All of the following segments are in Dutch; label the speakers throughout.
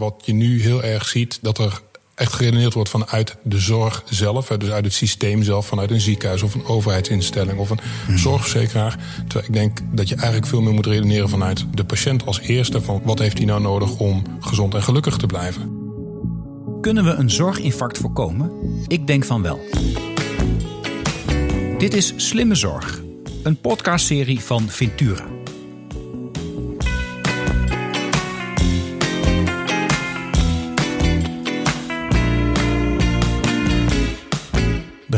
Speaker 1: Wat je nu heel erg ziet, dat er echt geredeneerd wordt vanuit de zorg zelf. Dus uit het systeem zelf, vanuit een ziekenhuis of een overheidsinstelling of een hmm. zorgverzekeraar. Terwijl ik denk dat je eigenlijk veel meer moet redeneren vanuit de patiënt als eerste. Van wat heeft hij nou nodig om gezond en gelukkig te blijven?
Speaker 2: Kunnen we een zorginfarct voorkomen? Ik denk van wel. Dit is Slimme Zorg, een podcastserie van Ventura.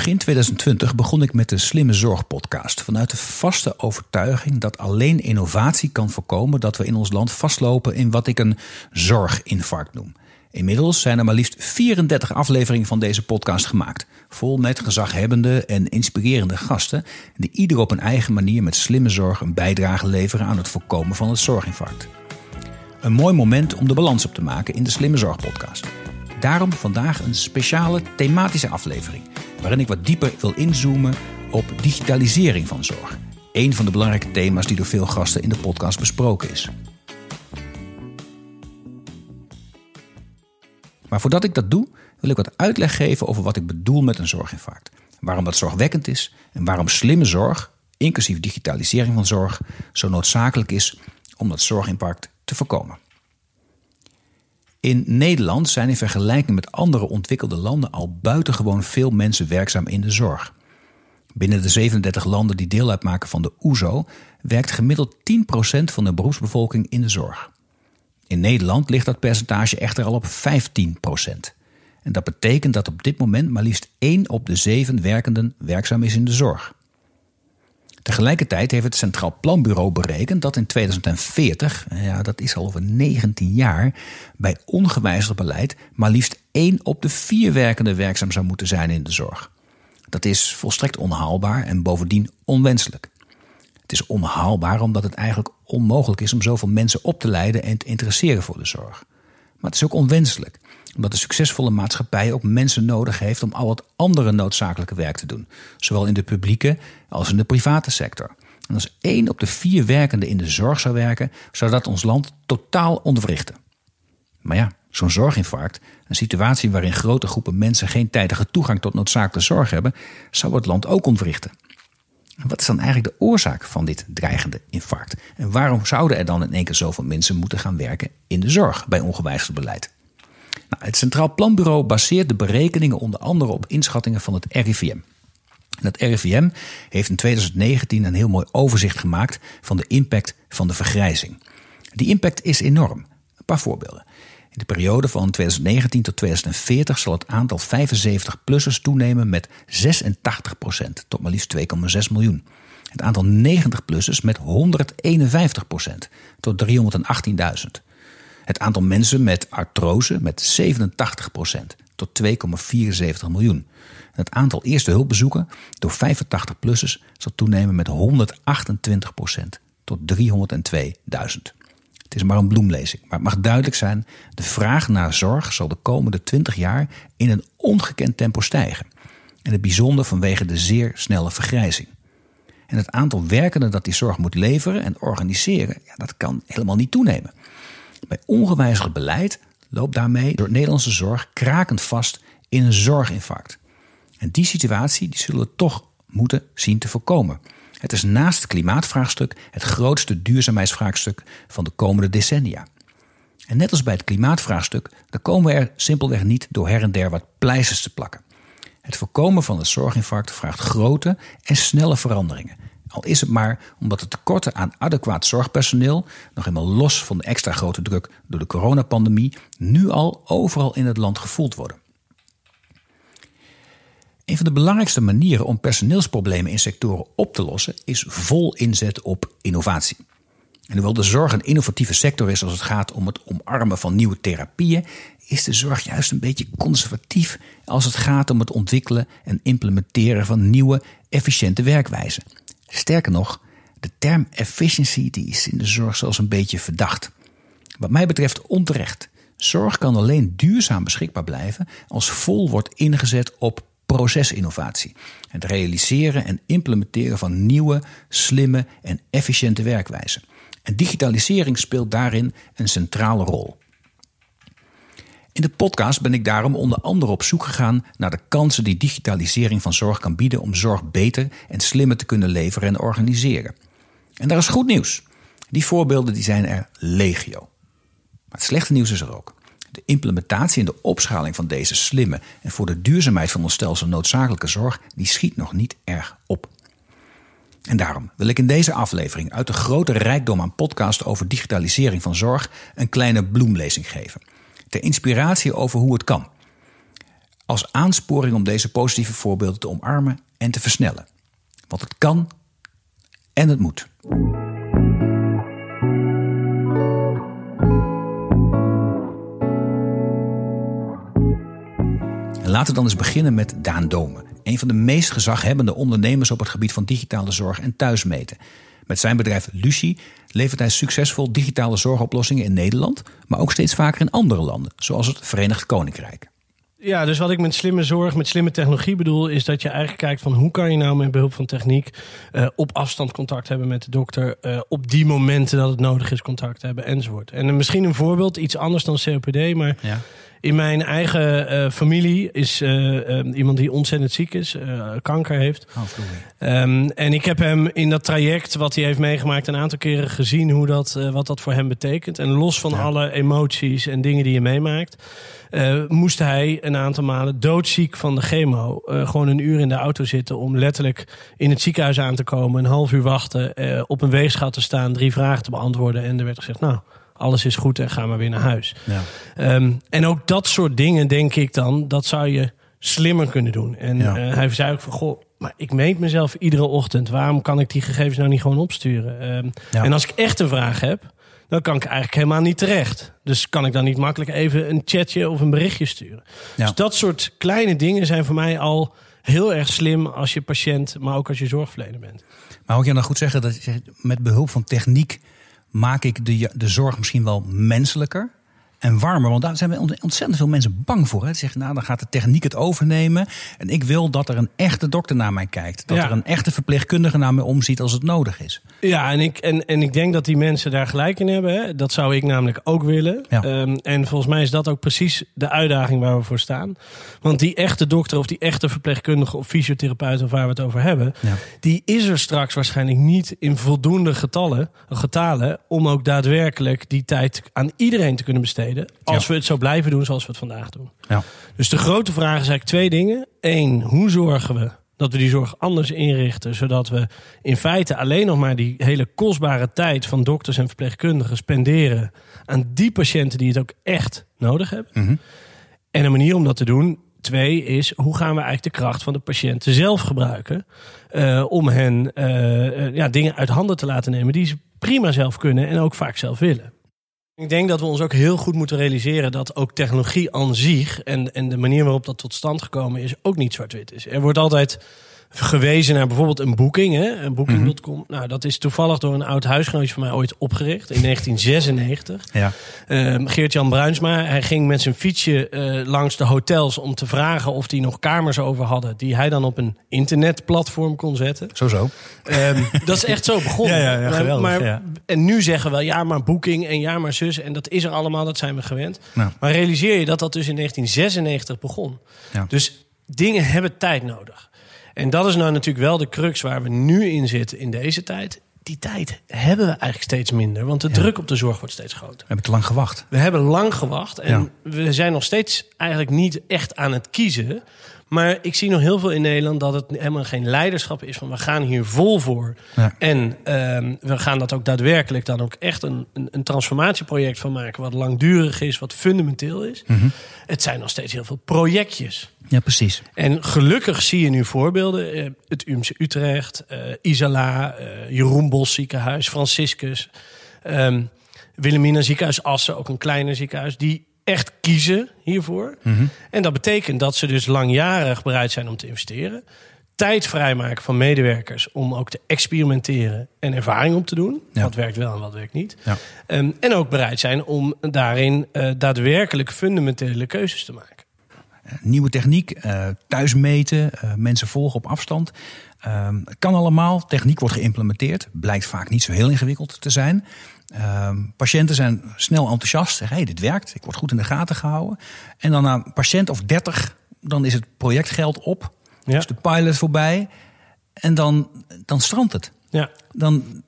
Speaker 2: Begin 2020 begon ik met de Slimme Zorg podcast. Vanuit de vaste overtuiging dat alleen innovatie kan voorkomen dat we in ons land vastlopen in wat ik een zorginfarct noem. Inmiddels zijn er maar liefst 34 afleveringen van deze podcast gemaakt. Vol met gezaghebbende en inspirerende gasten. Die ieder op een eigen manier met slimme zorg een bijdrage leveren aan het voorkomen van het zorginfarct. Een mooi moment om de balans op te maken in de Slimme Zorg podcast. Daarom vandaag een speciale thematische aflevering waarin ik wat dieper wil inzoomen op digitalisering van zorg. Een van de belangrijke thema's die door veel gasten in de podcast besproken is. Maar voordat ik dat doe, wil ik wat uitleg geven over wat ik bedoel met een zorginfarct. Waarom dat zorgwekkend is en waarom slimme zorg, inclusief digitalisering van zorg, zo noodzakelijk is om dat zorginfarct te voorkomen. In Nederland zijn in vergelijking met andere ontwikkelde landen al buitengewoon veel mensen werkzaam in de zorg. Binnen de 37 landen die deel uitmaken van de OESO e werkt gemiddeld 10% van de beroepsbevolking in de zorg. In Nederland ligt dat percentage echter al op 15%. En dat betekent dat op dit moment maar liefst 1 op de 7 werkenden werkzaam is in de zorg. Tegelijkertijd heeft het Centraal Planbureau berekend dat in 2040, ja, dat is al over 19 jaar, bij ongewijzigd beleid maar liefst 1 op de 4 werkenden werkzaam zou moeten zijn in de zorg. Dat is volstrekt onhaalbaar en bovendien onwenselijk. Het is onhaalbaar omdat het eigenlijk onmogelijk is om zoveel mensen op te leiden en te interesseren voor de zorg. Maar het is ook onwenselijk omdat de succesvolle maatschappij ook mensen nodig heeft om al het andere noodzakelijke werk te doen. Zowel in de publieke als in de private sector. En als één op de vier werkenden in de zorg zou werken, zou dat ons land totaal ontwrichten. Maar ja, zo'n zorginfarct, een situatie waarin grote groepen mensen geen tijdige toegang tot noodzakelijke zorg hebben, zou het land ook ontwrichten. Wat is dan eigenlijk de oorzaak van dit dreigende infarct? En waarom zouden er dan in één keer zoveel mensen moeten gaan werken in de zorg bij ongewijzigd beleid? Nou, het Centraal Planbureau baseert de berekeningen onder andere op inschattingen van het RIVM. Het RIVM heeft in 2019 een heel mooi overzicht gemaakt van de impact van de vergrijzing. Die impact is enorm. Een paar voorbeelden. In de periode van 2019 tot 2040 zal het aantal 75-plussers toenemen met 86 procent, tot maar liefst 2,6 miljoen. Het aantal 90-plussers met 151 procent, tot 318.000. Het aantal mensen met artrose met 87% tot 2,74 miljoen. het aantal eerste hulpbezoeken door 85-plussers zal toenemen met 128% tot 302.000. Het is maar een bloemlezing, maar het mag duidelijk zijn: de vraag naar zorg zal de komende 20 jaar in een ongekend tempo stijgen. En het bijzonder vanwege de zeer snelle vergrijzing. En het aantal werkenden dat die zorg moet leveren en organiseren, ja, dat kan helemaal niet toenemen. Bij ongewijzigd beleid loopt daarmee door Nederlandse zorg krakend vast in een zorginfarct. En die situatie die zullen we toch moeten zien te voorkomen. Het is naast het klimaatvraagstuk het grootste duurzaamheidsvraagstuk van de komende decennia. En net als bij het klimaatvraagstuk, dan komen we er simpelweg niet door her en der wat pleisters te plakken. Het voorkomen van het zorginfarct vraagt grote en snelle veranderingen. Al is het maar omdat de tekorten aan adequaat zorgpersoneel, nog eenmaal los van de extra grote druk door de coronapandemie, nu al overal in het land gevoeld worden. Een van de belangrijkste manieren om personeelsproblemen in sectoren op te lossen is vol inzet op innovatie. En hoewel de zorg een innovatieve sector is als het gaat om het omarmen van nieuwe therapieën, is de zorg juist een beetje conservatief als het gaat om het ontwikkelen en implementeren van nieuwe, efficiënte werkwijzen. Sterker nog, de term efficiency die is in de zorg zelfs een beetje verdacht. Wat mij betreft onterecht. Zorg kan alleen duurzaam beschikbaar blijven als vol wordt ingezet op procesinnovatie. Het realiseren en implementeren van nieuwe, slimme en efficiënte werkwijzen. En digitalisering speelt daarin een centrale rol. In de podcast ben ik daarom onder andere op zoek gegaan naar de kansen die digitalisering van zorg kan bieden om zorg beter en slimmer te kunnen leveren en organiseren. En daar is goed nieuws. Die voorbeelden die zijn er legio. Maar het slechte nieuws is er ook. De implementatie en de opschaling van deze slimme en voor de duurzaamheid van ons stelsel noodzakelijke zorg, die schiet nog niet erg op. En daarom wil ik in deze aflevering uit de grote rijkdom aan podcast over digitalisering van zorg een kleine bloemlezing geven. Ter inspiratie over hoe het kan. Als aansporing om deze positieve voorbeelden te omarmen en te versnellen. Want het kan en het moet. laten we dan eens beginnen met Daan Domen. Een van de meest gezaghebbende ondernemers op het gebied van digitale zorg en thuismeten. Met zijn bedrijf Lucie levert hij succesvol digitale zorgoplossingen in Nederland, maar ook steeds vaker in andere landen, zoals het Verenigd Koninkrijk.
Speaker 3: Ja, dus wat ik met slimme zorg, met slimme technologie bedoel, is dat je eigenlijk kijkt van hoe kan je nou met behulp van techniek uh, op afstand contact hebben met de dokter, uh, op die momenten dat het nodig is contact hebben enzovoort. En misschien een voorbeeld, iets anders dan COPD, maar ja. In mijn eigen uh, familie is uh, um, iemand die ontzettend ziek is, uh, kanker heeft. Oh, um, en ik heb hem in dat traject wat hij heeft meegemaakt een aantal keren gezien hoe dat, wat dat voor hem betekent. En los van ja. alle emoties en dingen die je meemaakt, moest hij een aantal malen doodziek van de chemo gewoon een uur in de auto zitten om letterlijk in het ziekenhuis aan te komen, een half uur wachten, op een weegschaal te staan, drie vragen te beantwoorden. En er werd gezegd, nou alles is goed en ga maar weer naar huis. Ja. Um, en ook dat soort dingen, denk ik dan, dat zou je slimmer kunnen doen. En ja. uh, hij zei ook van, goh, maar ik meet mezelf iedere ochtend. Waarom kan ik die gegevens nou niet gewoon opsturen? Um, ja. En als ik echt een vraag heb, dan kan ik eigenlijk helemaal niet terecht. Dus kan ik dan niet makkelijk even een chatje of een berichtje sturen. Dus dat soort kleine dingen zijn voor mij al heel erg slim als je patiënt, maar ook als je zorgverlener bent.
Speaker 2: Maar ook je dan goed zeggen dat je met behulp van techniek maak ik de, de zorg misschien wel menselijker en warmer. Want daar zijn ontzettend veel mensen bang voor. Hè. Ze zeggen, nou, dan gaat de techniek het overnemen. En ik wil dat er een echte dokter naar mij kijkt. Dat er een echte verpleegkundige naar mij omziet als het nodig is.
Speaker 3: Ja, en ik, en, en ik denk dat die mensen daar gelijk in hebben. Hè. Dat zou ik namelijk ook willen. Ja. Um, en volgens mij is dat ook precies de uitdaging waar we voor staan. Want die echte dokter of die echte verpleegkundige of fysiotherapeut of waar we het over hebben... Ja. die is er straks waarschijnlijk niet in voldoende getallen, getalen... om ook daadwerkelijk die tijd aan iedereen te kunnen besteden als we het zo blijven doen zoals we het vandaag doen. Ja. Dus de grote vraag is eigenlijk twee dingen. Eén, hoe zorgen we dat we die zorg anders inrichten, zodat we in feite alleen nog maar die hele kostbare tijd van dokters en verpleegkundigen spenderen aan die patiënten die het ook echt nodig hebben. Mhm. En een manier om dat te doen, twee, is hoe gaan we eigenlijk de kracht van de patiënten zelf gebruiken uh, om hen uh, ja, dingen uit handen te laten nemen die ze prima zelf kunnen en ook vaak zelf willen. Ik denk dat we ons ook heel goed moeten realiseren dat ook technologie aan zich en, en de manier waarop dat tot stand gekomen is ook niet zwart-wit is. Er wordt altijd gewezen naar bijvoorbeeld een boeking, hè, booking.com. Mhm. Nou, dat is toevallig door een oud huisgenootje van mij ooit opgericht in 1996. Ja. Uh, Geert-Jan Bruinsma, hij ging met zijn fietsje uh, langs de hotels om te vragen of die nog kamers over hadden, die hij dan op een internetplatform kon zetten.
Speaker 2: Zo zo.
Speaker 3: Um, dat is echt zo begonnen.
Speaker 2: ja, ja, ja, geweldig,
Speaker 3: maar. En nu zeggen we ja, maar boeking en ja, maar zus. En dat is er allemaal, dat zijn we gewend. Nou. Maar realiseer je dat dat dus in 1996 begon. Ja. Dus dingen hebben tijd nodig. En dat is nou natuurlijk wel de crux waar we nu in zitten in deze tijd. Die tijd hebben we eigenlijk steeds minder, want de druk op de zorg wordt steeds groter. We
Speaker 2: hebben te lang gewacht.
Speaker 3: We hebben lang gewacht en we zijn nog steeds eigenlijk niet echt aan het kiezen. Maar ik zie nog heel veel in Nederland dat het helemaal geen leiderschap is van we gaan hier vol voor. Ja. En um, we gaan dat ook daadwerkelijk dan ook echt een, een, een, transformatieproject van maken. Wat langdurig is, wat fundamenteel is. Mm -hmm. Het zijn nog steeds heel veel projectjes.
Speaker 2: Ja, precies.
Speaker 3: En gelukkig zie je nu voorbeelden. Uh, het UMC Utrecht, uh, Isala, uh, Jeroen Bos ziekenhuis, Franciscus. Um, Wilhelmina ziekenhuis Assen, ook een kleiner ziekenhuis. Die echt kiezen hiervoor. Mm -hmm. En dat betekent dat ze dus langjarig bereid zijn om te investeren. Tijd vrijmaken van medewerkers om ook te experimenteren en ervaring op te doen. Ja. Wat werkt wel en wat werkt niet. Ja. Um, en ook bereid zijn om daarin uh, daadwerkelijk fundamentele keuzes te maken.
Speaker 2: Nieuwe techniek, uh, thuismeten, uh, mensen volgen op afstand. Uh, kan allemaal. Techniek wordt geïmplementeerd. Blijkt vaak niet zo heel ingewikkeld te zijn. Ehm, patiënten zijn snel enthousiast, zeggen hey, dit werkt, ik word goed in de gaten gehouden. En dan na een patiënt of 30, dan is het projectgeld op, ja. is de pilot voorbij en dan, dan strandt het. Ja. Dan,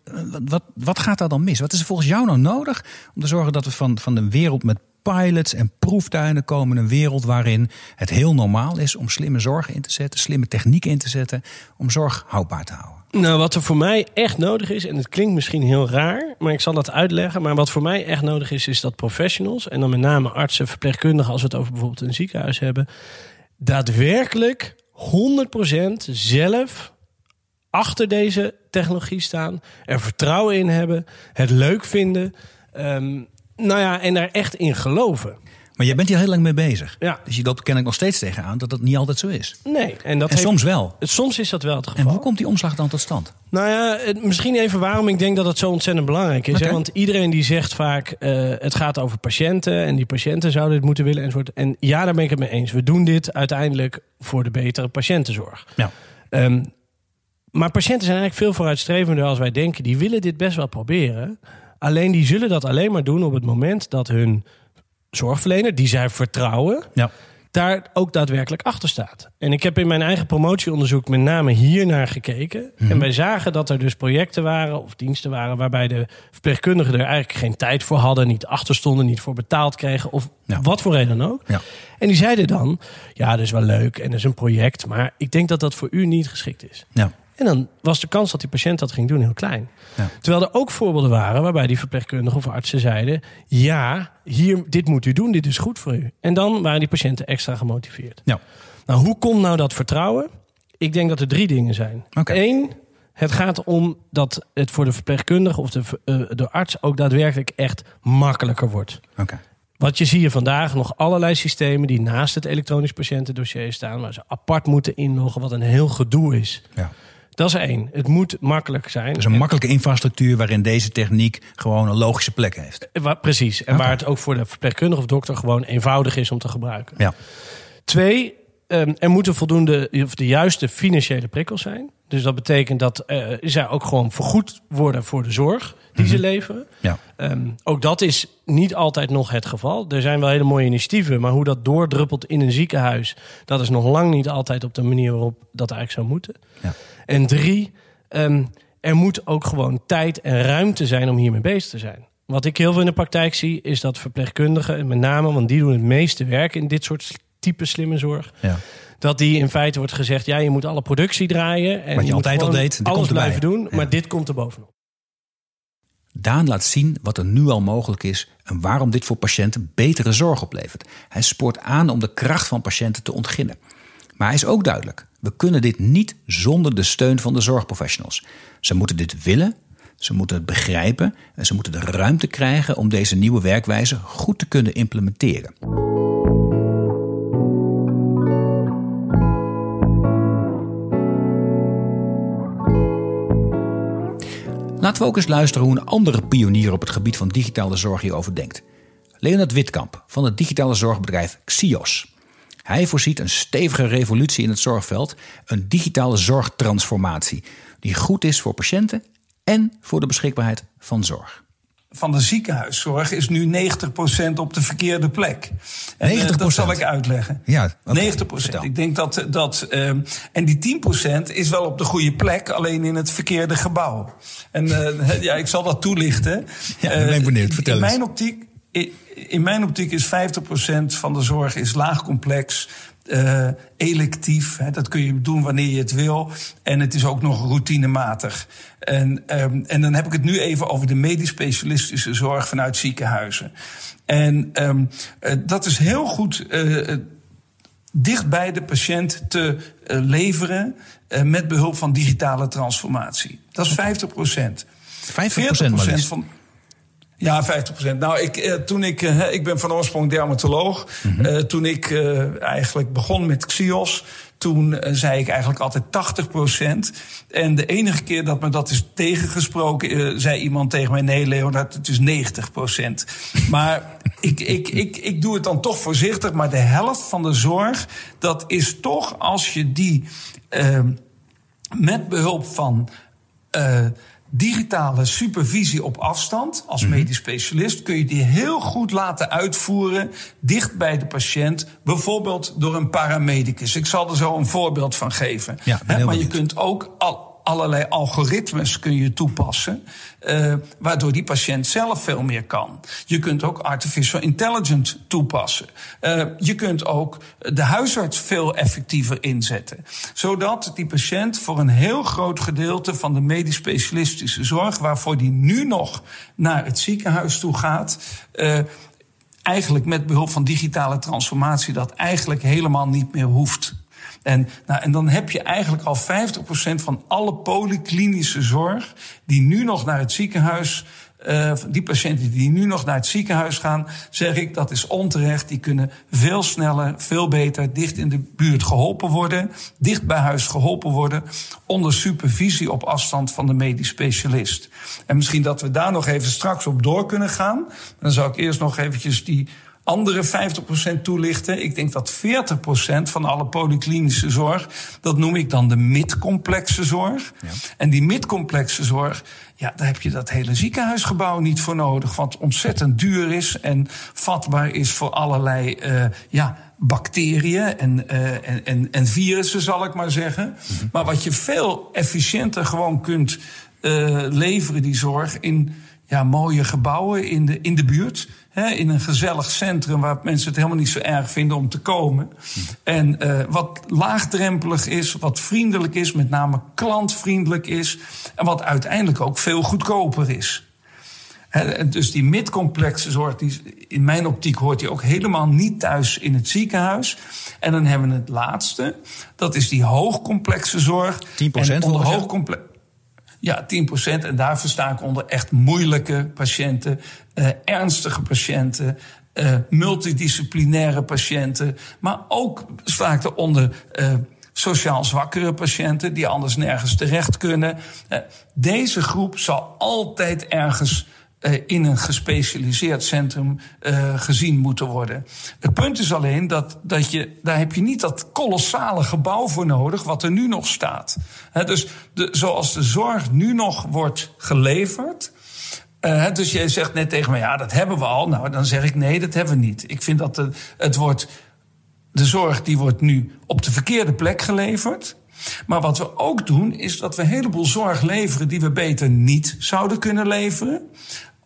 Speaker 2: wat, wat gaat daar dan mis? Wat is er volgens jou nou nodig om te zorgen dat we van, van de wereld met pilots en proeftuinen komen een wereld waarin het heel normaal is om slimme zorg in te zetten, slimme technieken in te zetten, om zorg houdbaar te houden.
Speaker 3: Nou, wat er voor mij echt nodig is, en het klinkt misschien heel raar, maar ik zal dat uitleggen. Maar wat voor mij echt nodig is, is dat professionals, en dan met name artsen, verpleegkundigen, als we het over bijvoorbeeld een ziekenhuis hebben, daadwerkelijk 100% zelf achter deze technologie staan, er vertrouwen in hebben, het leuk vinden. Um, nou ja, en daar echt in geloven.
Speaker 2: Maar jij bent hier heel lang mee bezig. Ja. Dus je loopt ik nog steeds tegenaan dat dat niet altijd zo is.
Speaker 3: Nee.
Speaker 2: En, dat en soms wel.
Speaker 3: Soms is dat wel het geval.
Speaker 2: En hoe komt die omslag dan tot stand?
Speaker 3: Nou ja, misschien even waarom ik denk dat het zo ontzettend belangrijk is. Hè? Want iedereen die zegt vaak, uh, het gaat over patiënten... en die patiënten zouden dit moeten willen enzovoort. En ja, daar ben ik het mee eens. We doen dit uiteindelijk voor de betere patiëntenzorg. Ja. Um, maar patiënten zijn eigenlijk veel vooruitstrevender als wij denken. Die willen dit best wel proberen... Alleen die zullen dat alleen maar doen op het moment dat hun zorgverlener, die zij vertrouwen, ja. daar ook daadwerkelijk achter staat. En ik heb in mijn eigen promotieonderzoek met name hier naar gekeken. En mhm. wij zagen dat er dus projecten waren of diensten waren waarbij de verpleegkundigen er eigenlijk geen tijd voor hadden, niet achter stonden, niet voor betaald kregen of wat voor reden dan ook. Ja. En die zeiden dan: Ja, dat is wel leuk en dat is een project, maar ik denk dat dat voor u niet geschikt is. Ja. En dan was de kans dat die patiënt dat ging doen heel klein. Ja. Terwijl er ook voorbeelden waren waarbij die verpleegkundigen of artsen zeiden: Ja, hier, dit moet u doen, dit is goed voor u. En dan waren die patiënten extra gemotiveerd. Ja. Nou, hoe komt nou dat vertrouwen? Ik denk dat er drie dingen zijn. Eén, het gaat om dat het voor de verpleegkundige of de, uh, de arts ook daadwerkelijk echt makkelijker wordt. Oké. Wat je zie je vandaag nog allerlei systemen die naast het elektronisch patiëntendossier staan, waar ze apart moeten inloggen, wat een heel gedoe is. Ja. Dat is één. Het moet makkelijk zijn.
Speaker 2: Dus een makkelijke infrastructuur waarin deze techniek gewoon een logische plek heeft.
Speaker 3: Eh, precies. En waar het ook voor de verpleegkundige of dokter gewoon eenvoudig is om te gebruiken. Ja. Twee, ehm, er moeten voldoende of de juiste financiële prikkels zijn. Dus dat betekent dat uh, zij ook gewoon vergoed worden voor de zorg die ze mhm. leveren. Ja. Ehm, ook dat is niet altijd nog het geval. Er zijn wel hele mooie initiatieven, maar hoe dat doordruppelt in een ziekenhuis, dat is nog lang niet altijd op de manier waarop dat eigenlijk zou moeten. Ja. En drie, um, er moet ook gewoon tijd en ruimte zijn om hiermee bezig te zijn. Wat ik heel veel in de praktijk zie, is dat verpleegkundigen, met name, want die doen het meeste werk in dit soort type slimme zorg. Ja. Dat die in feite wordt gezegd: ja, je moet alle productie draaien. En
Speaker 2: Wat je, altijd al deed,
Speaker 3: alles blijven doen. Maar dit komt er bovenop.
Speaker 2: Daan laat zien wat er nu al mogelijk is en waarom dit voor patiënten betere zorg oplevert. Hij spoort aan om de kracht van patiënten te ontginnen. Maar hij is ook duidelijk: we kunnen dit niet zonder de steun van de zorgprofessionals. Ze moeten dit willen, ze moeten het begrijpen en ze moeten de ruimte krijgen om deze nieuwe werkwijze goed te kunnen implementeren. Laten we ook eens luisteren hoe een andere pionier op het gebied van digitale zorg hierover denkt. Leonard Witkamp van het digitale zorgbedrijf Xios. Hij voorziet een stevige revolutie in het zorgveld, een digitale zorgtransformatie, die goed is voor patiënten en voor de beschikbaarheid van zorg
Speaker 4: van de ziekenhuiszorg is nu 90% op de verkeerde plek. En, 90%? Uh, dat zal ik uitleggen. Ja, 90%. Ik denk dat. dat uh, en die 10% is wel op de goede plek, alleen in het verkeerde gebouw. En uh, ja, ik zal dat toelichten.
Speaker 2: Ja, ben ik benieuwd. Vertel
Speaker 4: in mijn optiek. In mijn optiek is 50% van de zorg is laagcomplex, uh, electief. Hè, dat kun je doen wanneer je het wil. En het is ook nog routinematig. En, um, en dan heb ik het nu even over de medisch specialistische zorg vanuit ziekenhuizen. En um, uh, dat is heel goed uh, dicht bij de patiënt te leveren met behulp van digitale transformatie. Dat is 50 procent.
Speaker 2: 50 procent van.
Speaker 4: Ja, 50%. Nou, ik, eh, toen ik, eh, ik ben van oorsprong dermatoloog. Mm -hmm. toen ik eigenlijk begon met Xios, toen zei ik eigenlijk altijd 80%. En de enige keer dat me dat is tegengesproken, zei iemand tegen mij: Nee, Leonard, het is 90%. maar ik, ik, ik, ik doe het dan toch voorzichtig. Maar de helft van de zorg, dat is toch als je die met behulp van digitale supervisie op afstand als
Speaker 2: Mhm.
Speaker 4: medisch specialist kun je die heel goed laten uitvoeren dicht bij de patiënt, bijvoorbeeld door een paramedicus. Ik zal er zo een voorbeeld van geven.
Speaker 2: Ja,
Speaker 4: maar je kunt ook al, allerlei algoritmes kun je toepassen, eh, waardoor die patiënt zelf veel meer kan. Je kunt ook artificial intelligence toepassen. Eh, je kunt ook de huisarts veel effectiever inzetten, zodat die patiënt voor een heel groot gedeelte van de medisch specialistische zorg, waarvoor die nu nog naar het ziekenhuis toe gaat. eh, eigenlijk met behulp van digitale transformatie dat eigenlijk helemaal niet meer hoeft. En, nou, en dan heb je eigenlijk al 50% van alle polyklinische zorg die nu nog naar het ziekenhuis. eh, die patiënten die nu nog naar het ziekenhuis gaan, zeg ik dat is onterecht. Die kunnen veel sneller, veel beter dicht in de buurt geholpen worden, dicht bij huis geholpen worden, onder supervisie op afstand van de medisch specialist. En misschien dat we daar nog even straks op door kunnen gaan. Dan zou ik eerst nog eventjes die andere 50% toelichten. Ik denk dat 40% van alle polyklinische zorg, dat noem ik dan de midcomplexe zorg. En die midcomplexe zorg, ja, daar heb je dat hele ziekenhuisgebouw niet voor nodig. Wat ontzettend duur is en vatbaar is voor allerlei eh, ja, bacteriën en, eh, en, en, en virussen, zal ik maar zeggen. Maar wat je veel efficiënter gewoon kunt eh, leveren, die zorg, in ja, mooie gebouwen in de, in de buurt. Hè, in een gezellig centrum waar mensen het helemaal niet zo erg vinden om te komen. En eh, wat laagdrempelig is, wat vriendelijk is, met name klantvriendelijk is. En wat uiteindelijk ook veel goedkoper is. Dus die midcomplexe zorg, die, in mijn optiek hoort die ook helemaal niet thuis in het ziekenhuis. En dan hebben we het laatste, dat is die hoogcomplexe zorg.
Speaker 2: 10%
Speaker 4: En onder
Speaker 2: volgens jou?
Speaker 4: hoogcomple- ja, 10%. En daar versta ik onder echt moeilijke patiënten, eh, ernstige patiënten, eh, multidisciplinaire patiënten. Maar ook sta ik eronder eh, sociaal zwakkere patiënten die anders nergens terecht kunnen. Eh, deze groep zal altijd ergens in een gespecialiseerd centrum eh, gezien moeten worden. Het punt is alleen dat, dat je, daar heb je niet dat kolossale gebouw voor nodig wat er nu nog staat. Dus de, zoals de zorg nu nog wordt geleverd. eh, dus jij zegt net tegen me, ja, dat hebben we al. Nou, dan zeg ik nee, dat hebben we niet. Ik vind dat de, het wordt, de zorg die wordt nu op de verkeerde plek geleverd. Maar wat we ook doen, is dat we een heleboel zorg leveren die we beter niet zouden kunnen leveren.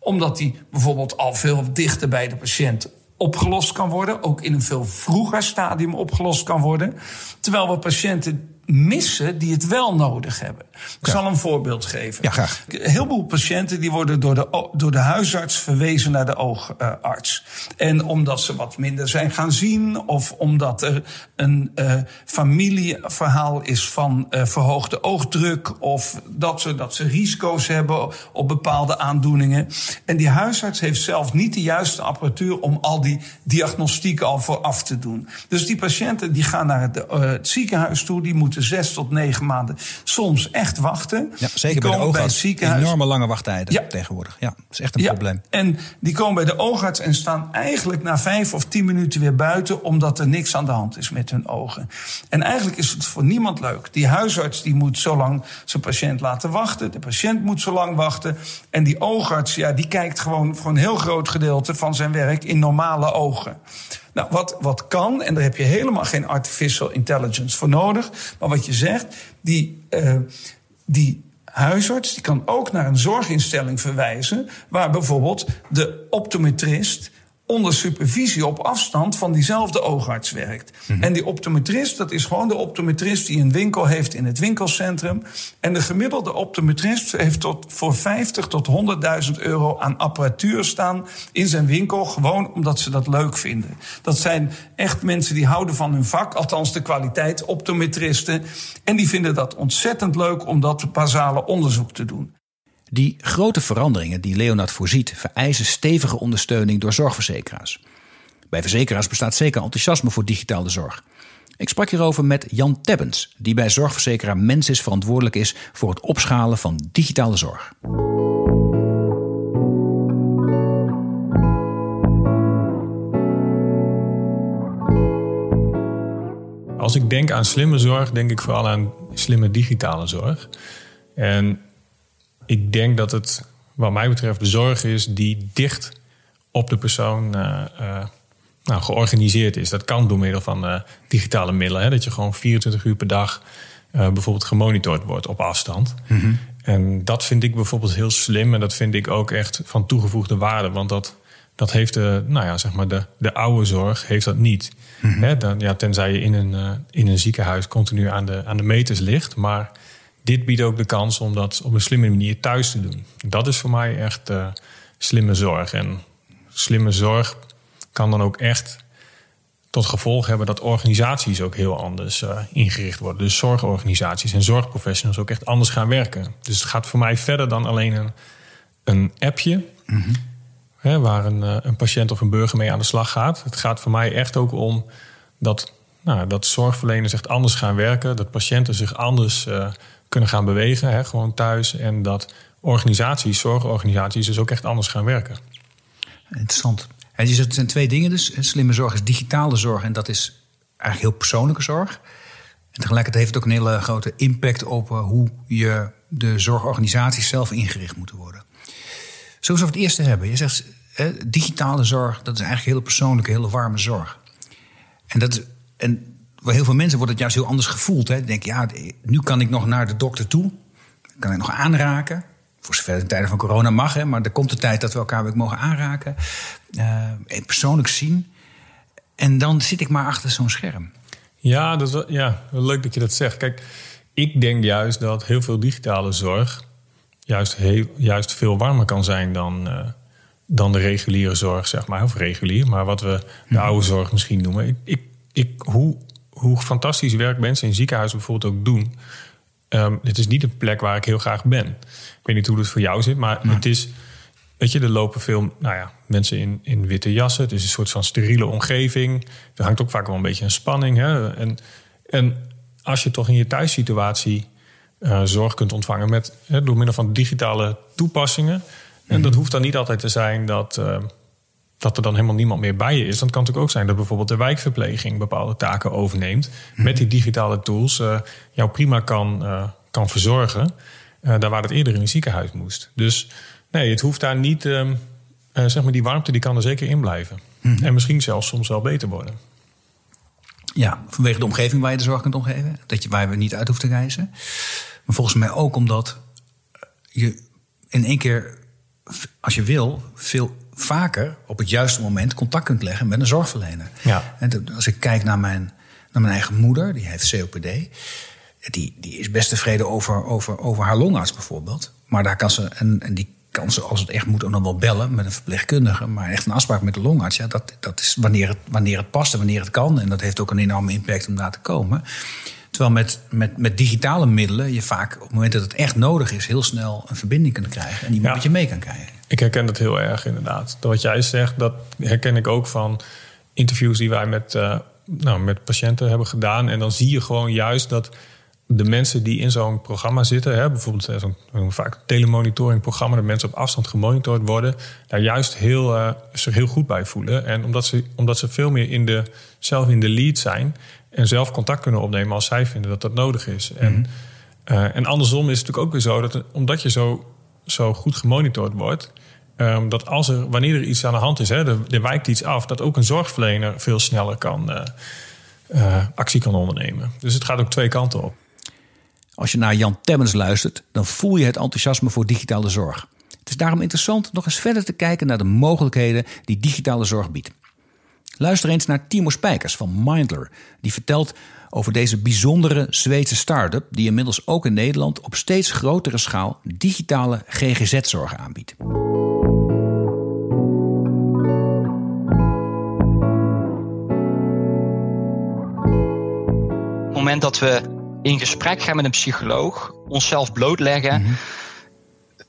Speaker 4: Omdat die bijvoorbeeld al veel dichter bij de patiënt opgelost kan worden. Ook in een veel vroeger stadium opgelost kan worden. Terwijl we patiënten missen die het wel nodig hebben. Ik zal een voorbeeld geven.
Speaker 2: Ja, graag.
Speaker 4: Een heleboel patiënten die worden door de, door de huisarts verwezen naar de oogarts. En omdat ze wat minder zijn gaan zien, of omdat er een eh, familieverhaal is van eh, verhoogde oogdruk, of dat ze, dat ze risico's hebben op bepaalde aandoeningen. En die huisarts heeft zelf niet de juiste apparatuur om al die diagnostiek al vooraf te doen. Dus die patiënten die gaan naar het, eh, het ziekenhuis toe, die moeten zes tot negen maanden soms echt wachten.
Speaker 2: Ja, zeker bij de oogarts.
Speaker 4: het ziekenhuis.
Speaker 2: Enorme lange wachttijden
Speaker 4: Ja.
Speaker 2: tegenwoordig. Ja, dat is echt een probleem.
Speaker 4: En die komen bij de oogarts en staan eigenlijk na vijf of tien minuten weer buiten, omdat er niks aan de hand is met hun ogen. En eigenlijk is het voor niemand leuk. Die huisarts die moet zo lang zijn patiënt laten wachten. De patiënt moet zo lang wachten. En die oogarts, ja, die kijkt gewoon voor een heel groot gedeelte van zijn werk in normale ogen. Nou, wat, wat kan, en daar heb je helemaal geen artificial intelligence voor nodig. Maar wat je zegt, die, eh, die huisarts die kan ook naar een zorginstelling verwijzen. waar bijvoorbeeld de optometrist onder supervisie op afstand van diezelfde oogarts werkt. En die optometrist, dat is gewoon de optometrist die een winkel heeft in het winkelcentrum. En de gemiddelde optometrist heeft tot voor 50 tot 100.000 euro aan apparatuur staan in zijn winkel, gewoon omdat ze dat leuk vinden. Dat zijn echt mensen die houden van hun vak, althans de kwaliteit optometristen. En die vinden dat ontzettend leuk om dat basale onderzoek te doen.
Speaker 2: Die grote veranderingen die Leonard voorziet, vereisen stevige ondersteuning door zorgverzekeraars. Bij verzekeraars bestaat zeker enthousiasme voor digitale zorg. Ik sprak hierover met Jan Tebbens, die bij zorgverzekeraar Mensis verantwoordelijk is voor het opschalen van digitale zorg.
Speaker 1: Als ik denk aan slimme zorg, denk ik vooral aan slimme digitale zorg. En
Speaker 5: ik denk dat het, wat mij betreft, de zorg is die dicht op de persoon uh, uh, nou, georganiseerd is. Dat kan door middel van uh, digitale middelen. Hè, dat je gewoon 24 uur per dag bijvoorbeeld gemonitord wordt op afstand. Mm En dat vind ik bijvoorbeeld heel slim. En dat vind ik ook echt van toegevoegde waarde. Want dat, dat heeft de, nou ja, zeg maar de, de oude zorg heeft dat niet. Mm dan, ja, tenzij je in een, in een ziekenhuis continu aan de, aan de meters ligt. Maar dit biedt ook de kans om dat op een slimme manier thuis te doen. Dat is voor mij echt uh, slimme zorg. En slimme zorg kan dan ook echt tot gevolg hebben dat organisaties ook heel anders uh, ingericht worden. Dus zorgorganisaties en zorgprofessionals ook echt anders gaan werken. Dus het gaat voor mij verder dan alleen een, een appje. Waar een, uh, een patiënt of een burger mee aan de slag gaat. Het gaat voor mij echt ook om dat, nou, dat zorgverleners echt anders gaan werken. Dat patiënten zich anders kunnen gaan bewegen, hè, gewoon thuis. En dat organisaties, zorgorganisaties, dus ook echt anders gaan werken.
Speaker 2: Interessant. En je het zijn twee dingen dus. Slimme zorg is digitale zorg en dat is eigenlijk heel persoonlijke zorg. En tegelijkertijd heeft het ook een hele grote impact op eh, hoe je de zorgorganisaties zelf ingericht moeten worden. Zoals we het eerste hebben. Je zegt digitale zorg, dat is eigenlijk hele persoonlijke, hele warme zorg. En, dat, en voor heel veel mensen wordt het juist heel anders gevoeld. Hè. Denk ja, nu kan ik nog naar de dokter toe. Kan ik nog aanraken. Voor zover in tijden van corona mag, hè, maar er komt de tijd dat we elkaar weer mogen aanraken. Uh, persoonlijk zien. En dan zit ik maar achter zo'n scherm.
Speaker 5: Ja, dat is, ja, leuk dat je dat zegt. Kijk, ik denk juist dat heel veel digitale zorg juist, heel, juist veel warmer kan zijn dan, uh, dan de reguliere zorg, zeg maar. Of regulier, maar wat we de mhm. oude zorg misschien noemen. Ik, ik, ik, hoe hoe fantastisch werk mensen in ziekenhuizen bijvoorbeeld ook doen. Um, het is niet een plek waar ik heel graag ben. Ik weet niet hoe het voor jou zit, maar het is. Weet je, er lopen veel nou ja, mensen in, in witte jassen. Het is een soort van steriele omgeving. Er hangt ook vaak wel een beetje een spanning. Hè? En, en als je toch in je thuissituatie uh, zorg kunt ontvangen met, hè, door middel van digitale toepassingen. En dat mhm. hoeft dan niet altijd te zijn dat. Uh, dat er dan helemaal niemand meer bij je is. Dan kan het ook zijn dat bijvoorbeeld de wijkverpleging bepaalde taken overneemt. Met die digitale tools uh, jou prima kan, uh, kan verzorgen. Uh, daar waar het eerder in een ziekenhuis moest. Dus nee, het hoeft daar niet. Um, zeg maar, die warmte die kan er zeker in blijven. Mhm. En misschien zelfs soms wel beter worden.
Speaker 2: Ja, vanwege de omgeving waar je de zorg kunt omgeven. Dat je, waar we niet uit hoeft te reizen. Maar volgens mij ook omdat je in één keer, als je wil, veel vaker op het juiste moment contact kunt leggen met een zorgverlener. Ja. En als ik kijk naar mijn, naar mijn eigen moeder, die heeft COPD. Die, die is best tevreden over, over, over haar longarts bijvoorbeeld. Maar daar kan ze, en, en die kan ze als het echt moet ook nog wel bellen met een verpleegkundige. Maar echt een afspraak met de longarts, ja, dat, dat is wanneer het, wanneer het past en wanneer het kan. En dat heeft ook een enorme impact om daar te komen. Terwijl met, met, met digitale middelen je vaak op het moment dat het echt nodig is, heel snel een verbinding kunt krijgen. En die ja. met je mee kan krijgen.
Speaker 5: Ik herken dat heel erg inderdaad. Dat wat jij zegt, dat herken ik ook van interviews die wij met, uh, nou, met patiënten hebben gedaan. En dan zie je gewoon juist dat de mensen die in zo'n programma zitten, hè, bijvoorbeeld zo'n vaak telemonitoring programma, dat mensen op afstand gemonitord worden, daar juist heel, uh, zich heel goed bij voelen. En omdat ze, omdat ze veel meer in de, zelf in de lead zijn en zelf contact kunnen opnemen als zij vinden dat dat nodig is. En, mhm. eh, en andersom is het natuurlijk ook weer zo dat omdat je zo, zo goed gemonitord wordt, um, dat als er, wanneer er iets aan de hand is, hè, er, wijkt iets af, dat ook een zorgverlener veel sneller kan, uh, uh, actie kan ondernemen. Dus het gaat ook twee kanten op.
Speaker 2: Als je naar Jan Temmens luistert, dan voel je het enthousiasme voor digitale zorg. Het is daarom interessant nog eens verder te kijken naar de mogelijkheden die digitale zorg biedt. Luister eens naar Timo Spijkers van Mindler, die vertelt over deze bijzondere Zweedse start-up die inmiddels ook in Nederland op steeds grotere schaal digitale GGZ-zorg aanbiedt.
Speaker 6: Op het moment dat we in gesprek gaan met een psycholoog, onszelf blootleggen. Mhm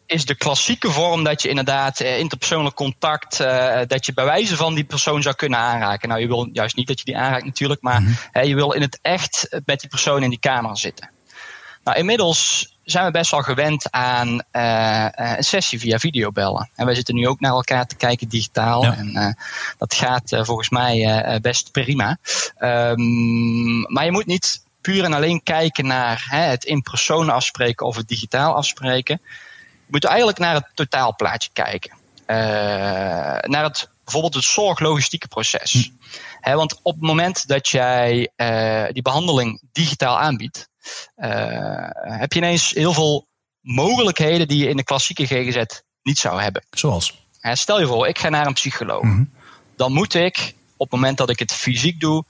Speaker 6: is de klassieke vorm dat je inderdaad eh, interpersoonlijk contact, uh, dat je bij wijze van die persoon zou kunnen aanraken. Nou, je wil juist niet dat je die aanraakt natuurlijk, maar mm je wil in het echt met die persoon in die kamer zitten. Nou, inmiddels zijn we best wel gewend aan uh, een sessie via videobellen. En wij zitten nu ook naar elkaar te kijken digitaal. En dat gaat volgens mij best prima. Um, maar je moet niet puur en alleen kijken naar hè, het in persoon afspreken of het digitaal afspreken moet eigenlijk naar het totaalplaatje kijken. Uh, naar het, bijvoorbeeld het zorglogistieke proces. Hm. want op het moment dat jij uh, die behandeling digitaal aanbiedt, uh, heb je ineens heel veel mogelijkheden die je in de klassieke GGZ niet zou hebben.
Speaker 2: Zoals?
Speaker 6: stel je voor, ik ga naar een psycholoog. Mhm. Dan moet ik, op het moment dat ik het fysiek doe,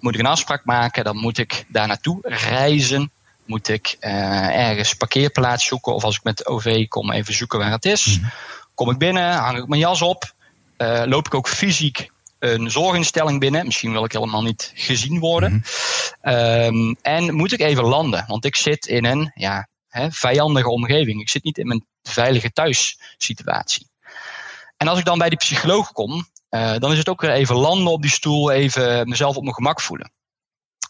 Speaker 6: moet ik een afspraak maken. Dan moet ik daar naartoe reizen. Moet ik uh, ergens parkeerplaats zoeken. Of als ik met OV kom, even zoeken waar het is. Mhm. Kom ik binnen, hang ik mijn jas op. Uh, loop ik ook fysiek een zorginstelling binnen. Misschien wil ik helemaal niet gezien worden. Mhm. um, en moet ik even landen. Want ik zit in een ja, hè, vijandige omgeving. Ik zit niet in mijn veilige thuissituatie. En als ik dan bij die psycholoog kom, uh, dan is het ook weer even landen op die stoel, even mezelf op mijn gemak voelen.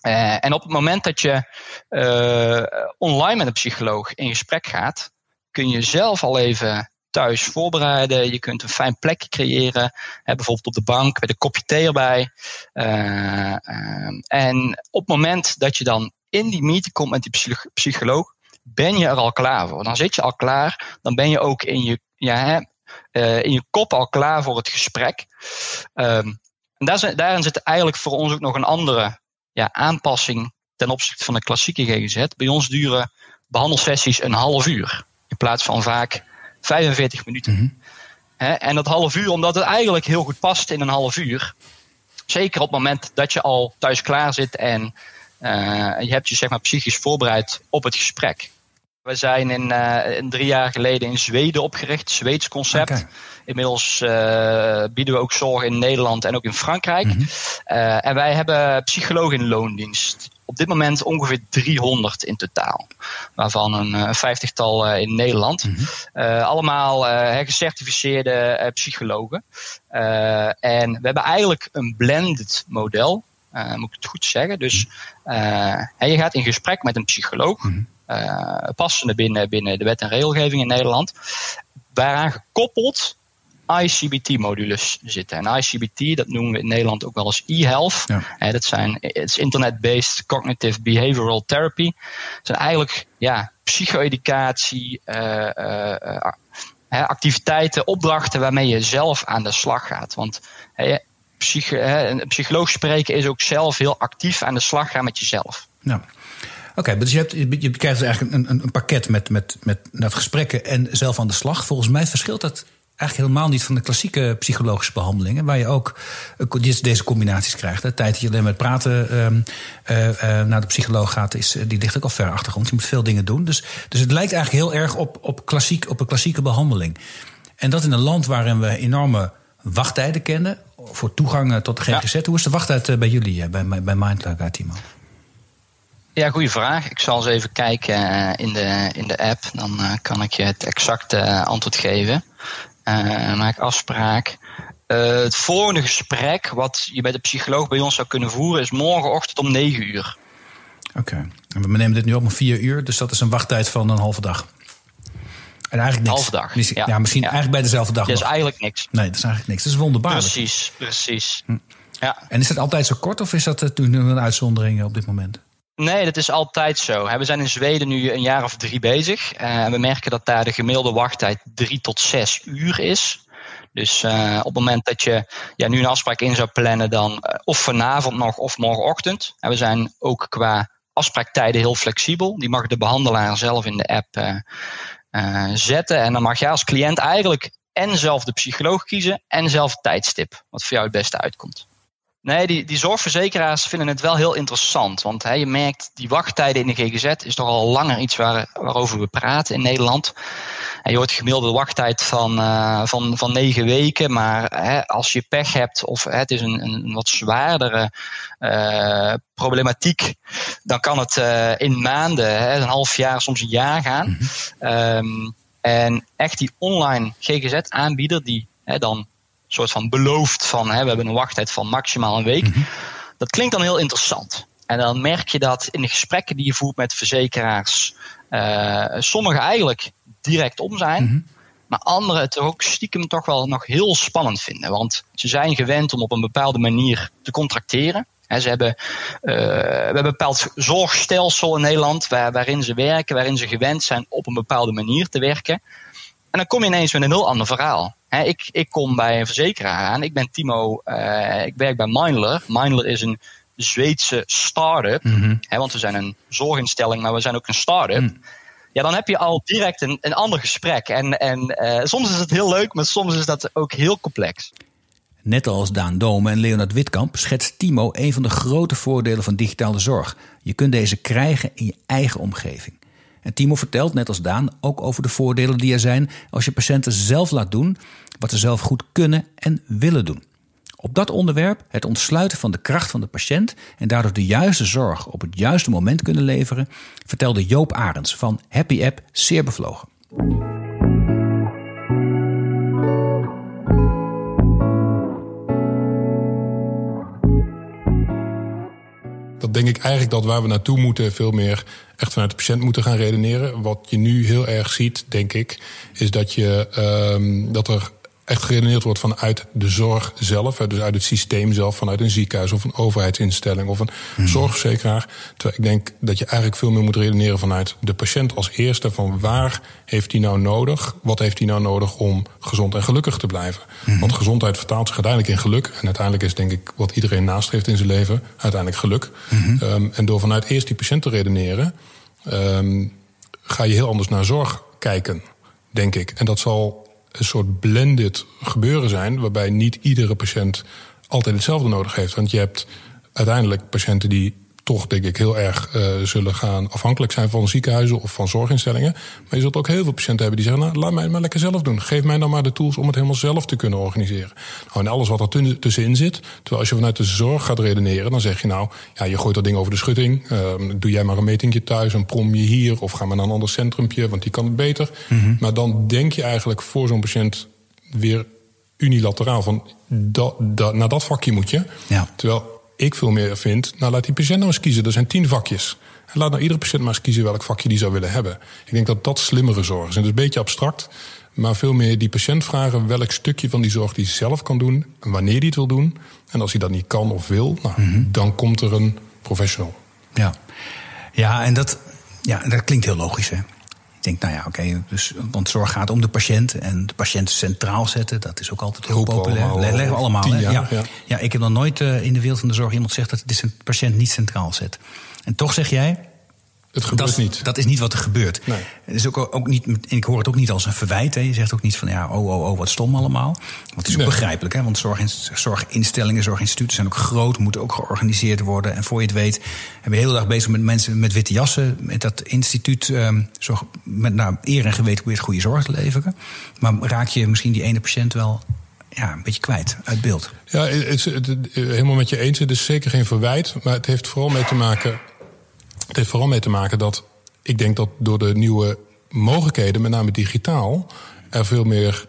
Speaker 6: Uh, en op het moment dat je uh, online met een psycholoog in gesprek gaat, kun je zelf al even thuis voorbereiden. Je kunt een fijn plekje creëren. Hè, bijvoorbeeld op de bank met een kopje thee erbij. en op het moment dat je dan in die meeting komt met die psycholoog, ben je er al klaar voor. Dan zit je al klaar. Dan ben je ook in je, ja, uh, in je kop al klaar voor het gesprek. Um, en daar, daarin zit eigenlijk voor ons ook nog een andere ja, aanpassing ten opzichte van de klassieke GGZ. Bij ons duren behandelsessies een half uur in plaats van vaak 45 minuten. Mm en dat half uur, omdat het eigenlijk heel goed past in een half uur. Zeker op het moment dat je al thuis klaar zit en uh, je hebt je zeg maar psychisch voorbereid op het gesprek. We zijn in, uh, in, drie jaar geleden in Zweden opgericht, Zweeds concept. Okay. Inmiddels uh, bieden we ook zorg in Nederland en ook in Frankrijk. Mm -hmm. uh, en wij hebben psychologen in loondienst. Op dit moment ongeveer 300 in totaal. Waarvan een vijftigtal in Nederland. Mm -hmm. allemaal gecertificeerde psychologen. en we hebben eigenlijk een blended model. moet ik het goed zeggen. Dus je gaat in gesprek met een psycholoog. Mm -hmm uh, passende binnen, binnen de wet en regelgeving in Nederland. Waaraan gekoppeld ICBT-modules zitten. En ICBT, dat noemen we in Nederland ook wel als e-health. Ja. dat zijn het internet-based cognitive behavioral therapy. Dat zijn eigenlijk ja, psycho-educatie, uh, uh, activiteiten, opdrachten waarmee je zelf aan de slag gaat. Want psych een psycholoog spreken is ook zelf heel actief aan de slag gaan met jezelf.
Speaker 2: Ja. Oké, dus je, hebt, je krijgt dus eigenlijk een, een, een pakket met, met, met, met gesprekken en zelf aan de slag. Volgens mij verschilt dat eigenlijk helemaal niet van de klassieke psychologische behandelingen, waar je ook uh, deze combinaties krijgt. De tijd dat je alleen met praten uh, uh, naar de psycholoog gaat, is, die ligt ook al ver achtergrond. Je moet veel dingen doen. Dus, dus het lijkt eigenlijk heel erg op, op, klassiek, op een klassieke behandeling. En dat in een land waarin we enorme wachttijden kennen voor toegang tot de GGZ. Hoe is de wachttijd bij jullie, bij, bij Mindlab, Timo?
Speaker 6: Ja, goede vraag. Ik zal eens even kijken uh, in, de, in de app. Dan uh, kan ik je het exacte uh, antwoord geven. maak afspraak. het volgende gesprek wat je bij de psycholoog bij ons zou kunnen voeren is morgenochtend om 9 uur.
Speaker 2: Oké. En we nemen dit nu op om 4 uur, dus dat is een wachttijd van een halve dag. En eigenlijk niks.
Speaker 6: Halve dag.
Speaker 2: Misschien, ja. misschien eigenlijk bij dezelfde dag.
Speaker 6: Dat is eigenlijk niks.
Speaker 2: Nee, dat is eigenlijk niks. Dat is wonderbaarlijk.
Speaker 6: Precies, precies. Hm. Ja.
Speaker 2: En is dat altijd zo kort of is dat toen een uitzondering op dit moment?
Speaker 6: Nee, dat is altijd zo. We zijn in Zweden nu een jaar of drie bezig. En we merken dat daar de gemiddelde wachttijd drie tot zes uur is. Dus uh, op het moment dat je ja, nu een afspraak in zou plannen, dan uh, of vanavond nog of morgenochtend. En we zijn ook qua afspraaktijden heel flexibel. Die mag de behandelaar zelf in de app zetten. En dan mag jij als cliënt eigenlijk en zelf de psycholoog kiezen en zelf het tijdstip, wat voor jou het beste uitkomt. Nee, die, die zorgverzekeraars vinden het wel heel interessant. Want hè, je merkt, die wachttijden in de GGZ is toch al langer iets waar, waarover we praten in Nederland. En je hoort gemiddelde wachttijd van, uh, van, van negen weken. Maar hè, als je pech hebt of hè, het is een, een wat zwaardere uh, problematiek, dan kan het uh, in maanden, hè, een half jaar, soms een jaar gaan. Mm -hmm. um, en echt die online GGZ-aanbieder die hè, dan soort van beloofd van hè, we hebben een wachttijd van maximaal een week. Mm-hmm. Dat klinkt dan heel interessant. En dan merk je dat in de gesprekken die je voert met verzekeraars, uh, sommigen eigenlijk direct om zijn. Mm-hmm. Maar anderen het ook stiekem toch wel nog heel spannend vinden. Want ze zijn gewend om op een bepaalde manier te contracteren. ze hebben, uh, we hebben een bepaald zorgstelsel in Nederland waar, waarin ze werken, waarin ze gewend zijn op een bepaalde manier te werken. En dan kom je ineens met een heel ander verhaal. Ik, ik kom bij een verzekeraar aan. Ik ben Timo, uh, ik werk bij Mindler. Mindler is een Zweedse start-up. Mm want we zijn een zorginstelling, maar we zijn ook een start-up. Mm. Ja, dan heb je al direct een, een ander gesprek. En, en uh, soms is het heel leuk, maar soms is dat ook heel complex.
Speaker 2: Net als Daan Dome en Leonard Witkamp schetst Timo een van de grote voordelen van digitale zorg. Je kunt deze krijgen in je eigen omgeving. En Timo vertelt, net als Daan, ook over de voordelen die er zijn als je patiënten zelf laat doen wat ze zelf goed kunnen en willen doen. Op dat onderwerp, het ontsluiten van de kracht van de patiënt en daardoor de juiste zorg op het juiste moment kunnen leveren, vertelde Joop Arends van Happy App zeer bevlogen.
Speaker 1: Dat denk ik eigenlijk dat waar we naartoe moeten veel meer echt vanuit de patiënt moeten gaan redeneren. Wat je nu heel erg ziet, denk ik, is dat, je, um, dat er echt geredeneerd wordt vanuit de zorg zelf. Dus uit het systeem zelf, vanuit een ziekenhuis of een overheidsinstelling of een hmm. zorgverzekeraar. Terwijl ik denk dat je eigenlijk veel meer moet redeneren vanuit de patiënt als eerste. Van waar heeft hij nou nodig? Wat heeft hij nou nodig om gezond en gelukkig te blijven? Hmm. Want gezondheid vertaalt zich uiteindelijk in geluk. En uiteindelijk is denk ik wat iedereen nastreeft in zijn leven uiteindelijk geluk. Hmm. Ehm, en door vanuit eerst die patiënt te redeneren, um, ga je heel anders naar zorg kijken, denk ik. En dat zal een soort blended gebeuren zijn, waarbij niet iedere patiënt altijd hetzelfde nodig heeft. Want je hebt uiteindelijk patiënten die toch, denk ik, heel erg uh, zullen gaan afhankelijk zijn van ziekenhuizen of van zorginstellingen. Maar je zult ook heel veel patiënten hebben die zeggen: Nou, laat mij het maar lekker zelf doen. Geef mij dan maar de tools om het helemaal zelf te kunnen organiseren. Nou, en alles wat er tussenin zit. Terwijl als je vanuit de zorg gaat redeneren, dan zeg je nou: ja, je gooit dat ding over de schutting. Uh, doe jij maar een metingje thuis en prom je hier. Of ga maar naar een ander centrumpje, want die kan het beter. Mm -hmm. Maar dan denk je eigenlijk voor zo'n patiënt weer unilateraal van dat, dat, naar dat vakje moet je. Ja. Terwijl ik veel meer vind, nou laat die patiënt nou eens kiezen. Er zijn tien vakjes. En laat nou iedere patiënt maar eens kiezen welk vakje die zou willen hebben. Ik denk dat dat slimmere zorg is. En dat is een beetje abstract. Maar veel meer die patiënt vragen welk stukje van die zorg die zelf kan doen. En wanneer hij het wil doen. En als hij dat niet kan of wil, nou, mhm. dan komt er een professional.
Speaker 2: Ja, ja en dat, ja, dat klinkt heel logisch. Hè? Ik denk, nou ja, oké, dus, want zorg gaat om de patiënt. En de patiënt centraal zetten, dat is ook altijd heel populair. Allemaal, leggen we allemaal. Ja, ja. ja, ik heb nog nooit uh, in de wereld van de zorg iemand zegt dat de patiënt niet centraal zet. En toch zeg jij,
Speaker 1: het gebeurt
Speaker 2: dat,
Speaker 1: niet.
Speaker 2: Dat is niet wat er gebeurt.
Speaker 1: Nee.
Speaker 2: Is ook, ook niet, ik hoor het ook niet als een verwijt. Hè. Je zegt ook niet van ja, oh, oh, oh, wat stom allemaal. Want het is ook begrijpelijk. Hè. Want zorginstellingen, zorginstituten zijn ook groot, moeten ook georganiseerd worden. En voor je het weet, hebben we de hele dag bezig met mensen met witte jassen. Met dat instituut, um, zorg, met nou, eer en geweten probeert goede zorg te leveren. Maar raak je misschien die ene patiënt wel ja, een beetje kwijt uit beeld.
Speaker 1: Ja, het, het, het, helemaal met je eens. Het is zeker geen verwijt. Maar het heeft vooral mee te maken het heeft vooral mee te maken dat ik denk dat door de nieuwe mogelijkheden, met name digitaal, er veel meer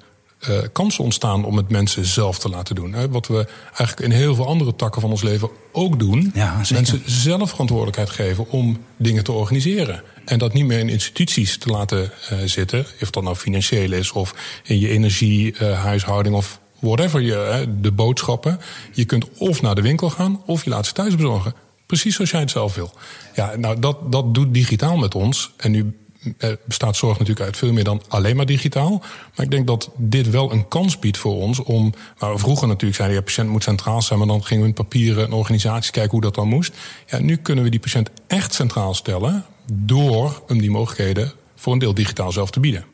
Speaker 1: uh, kansen ontstaan om het mensen zelf te laten doen. Hè. Wat we eigenlijk in heel veel andere takken van ons leven ook doen. Ja, mensen zelf verantwoordelijkheid geven om dingen te organiseren. En dat niet meer in instituties te laten uh, zitten. Of dat nou financieel is of in je energiehuishouding uh, of whatever je, de boodschappen. Je kunt of naar de winkel gaan of je laat ze thuis bezorgen. Precies zoals jij het zelf wil. Ja, nou, dat, dat doet digitaal met ons. En nu eh, bestaat zorg natuurlijk uit veel meer dan alleen maar digitaal. Maar ik denk dat dit wel een kans biedt voor ons om. Waar we vroeger natuurlijk zeiden, ja, patiënt moet centraal zijn, maar dan gingen we in papieren en organisaties kijken hoe dat dan moest. Ja, nu kunnen we die patiënt echt centraal stellen door hem die mogelijkheden voor een deel digitaal zelf te bieden.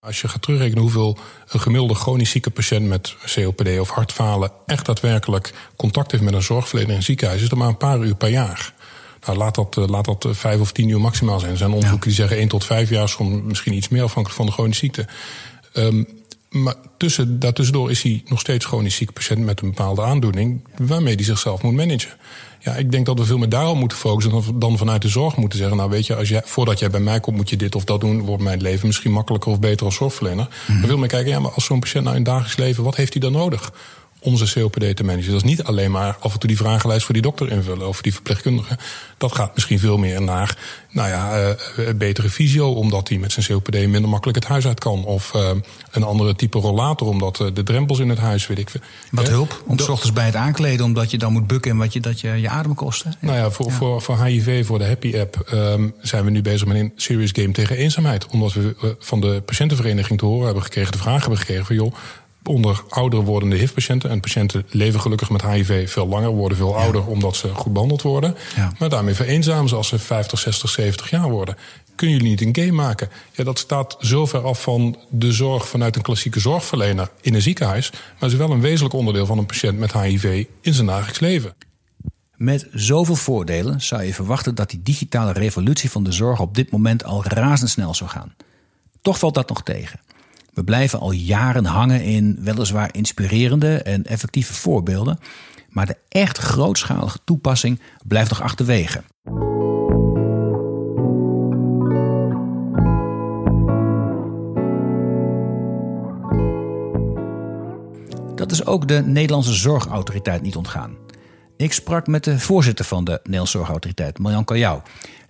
Speaker 1: Als je gaat terugrekenen hoeveel een gemiddelde chronisch zieke patiënt met COPD of hartfalen echt daadwerkelijk contact heeft met een zorgverlener in een ziekenhuis, is dat maar een paar uur per jaar. Nou, laat dat, eh, laat dat eh, vijf of tien uur maximaal zijn. Er zijn onderzoeken die zeggen één tot vijf jaar, soms misschien iets meer afhankelijk van de chronische ziekte. Um, maar tussen, daartussendoor is hij nog steeds chronisch zieke patiënt met een bepaalde aandoening, waarmee hij zichzelf moet managen. Ja, ik denk dat we veel meer daarop moeten focussen dan vanuit de zorg moeten zeggen. Nou, weet je, als jij, voordat jij bij mij komt, moet je dit of dat doen. Wordt mijn leven misschien makkelijker of beter als zorgverlener. Mm -hmm. Maar veel meer kijken, ja, maar als zo'n patiënt nou in dagelijks leven, wat heeft hij dan nodig? Om zijn COPD te managen. Dat is niet alleen maar af en toe die vragenlijst voor die dokter invullen of die verpleegkundige. Dat gaat misschien veel meer naar nou ja, uh, betere fysio, omdat hij met zijn COPD minder makkelijk het huis uit kan. Of uh, een andere type rollator, omdat de drempels in het huis, weet ik
Speaker 2: Wat hulp? Om s ochtends bij het aankleden, omdat je dan moet bukken en wat je, dat je je adem kost.
Speaker 1: Nou ja, voor, ja. Voor, voor HIV, voor de Happy App, um, zijn we nu bezig met een serious game tegen eenzaamheid. Omdat we van de patiëntenvereniging te horen hebben gekregen, de vraag hebben gekregen van joh onder ouder wordende HIV-patiënten. En patiënten leven gelukkig met HIV veel langer, worden veel ouder omdat ze goed behandeld worden. Ja. Maar daarmee vereenzamen ze als ze 50, 60, 70 jaar worden. Kunnen jullie niet een game maken? Ja, dat staat zo ver af van de zorg vanuit een klassieke zorgverlener in een ziekenhuis. Maar is wel een wezenlijk onderdeel van een patiënt met HIV in zijn dagelijks leven.
Speaker 2: Met zoveel voordelen zou je verwachten dat die digitale revolutie van de zorg op dit moment al razendsnel zou gaan. Toch valt dat nog tegen. We blijven al jaren hangen in weliswaar inspirerende en effectieve voorbeelden, maar de echt grootschalige toepassing blijft nog achterwege. Dat is ook de Nederlandse Zorgautoriteit niet ontgaan. Ik sprak met de voorzitter van de Nederlandse Zorgautoriteit, Marjan Kaljou,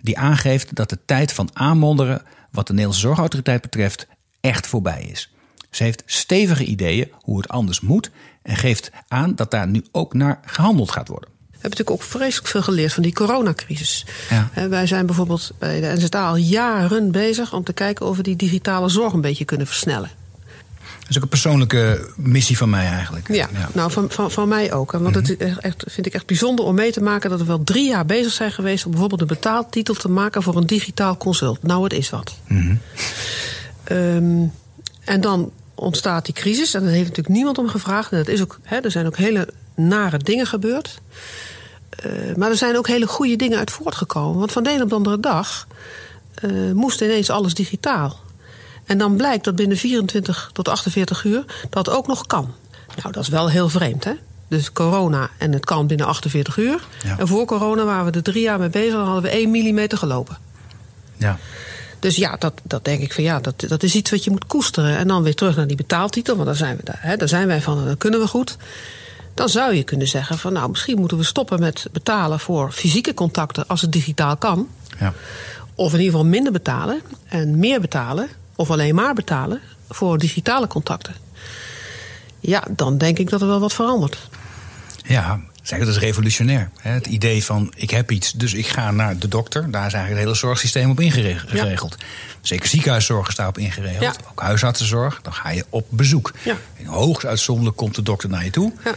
Speaker 2: die aangeeft dat de tijd van aanmonderen wat de Nederlandse Zorgautoriteit betreft echt voorbij is. Ze heeft stevige ideeën hoe het anders moet en geeft aan dat daar nu ook naar gehandeld gaat worden.
Speaker 7: We hebben natuurlijk ook vreselijk veel geleerd van die coronacrisis. Ja. Wij zijn bijvoorbeeld bij de NZA al jaren bezig om te kijken of we die digitale zorg een beetje kunnen versnellen.
Speaker 2: Dat is ook een persoonlijke missie van mij eigenlijk.
Speaker 7: Ja, ja. nou van, van, van mij ook. Want het mhm. echt, vind ik echt bijzonder om mee te maken dat we wel drie jaar bezig zijn geweest om bijvoorbeeld een betaaltitel te maken voor een digitaal consult. Nou, het is wat. Mm um, en dan ontstaat die crisis. En daar heeft natuurlijk niemand om gevraagd. En dat is ook, hè, er zijn ook hele nare dingen gebeurd. Uh, maar er zijn ook hele goede dingen uit voortgekomen. Want van de een op de andere dag uh, moest ineens alles digitaal. En dan blijkt dat binnen 24 tot 48 uur dat ook nog kan. Nou, dat is wel heel vreemd, hè? Dus corona en het kan binnen 48 uur. Ja. En voor corona waren we er drie jaar mee bezig en hadden we 1 millimeter gelopen.
Speaker 2: Ja.
Speaker 7: Dus ja, dat, dat denk ik van ja, dat, dat is iets wat je moet koesteren. En dan weer terug naar die betaaltitel, want daar zijn, we, daar, hè, daar zijn wij van en dat kunnen we goed. Dan zou je kunnen zeggen van nou, misschien moeten we stoppen met betalen voor fysieke contacten als het digitaal kan. Ja. Of in ieder geval minder betalen en meer betalen, of alleen maar betalen voor digitale contacten. Ja, dan denk ik dat er wel wat verandert.
Speaker 2: Ja, Zeg, dat is revolutionair. Het idee van ik heb iets, dus ik ga naar de dokter. Daar is eigenlijk het hele zorgsysteem op ingeregeld. Zeker ziekenhuiszorg is daarop ingeregeld. Ja. Ook huisartsenzorg. Dan ga je op bezoek. Ja. En hoogst uitzonderlijk komt de dokter naar je toe. Ja.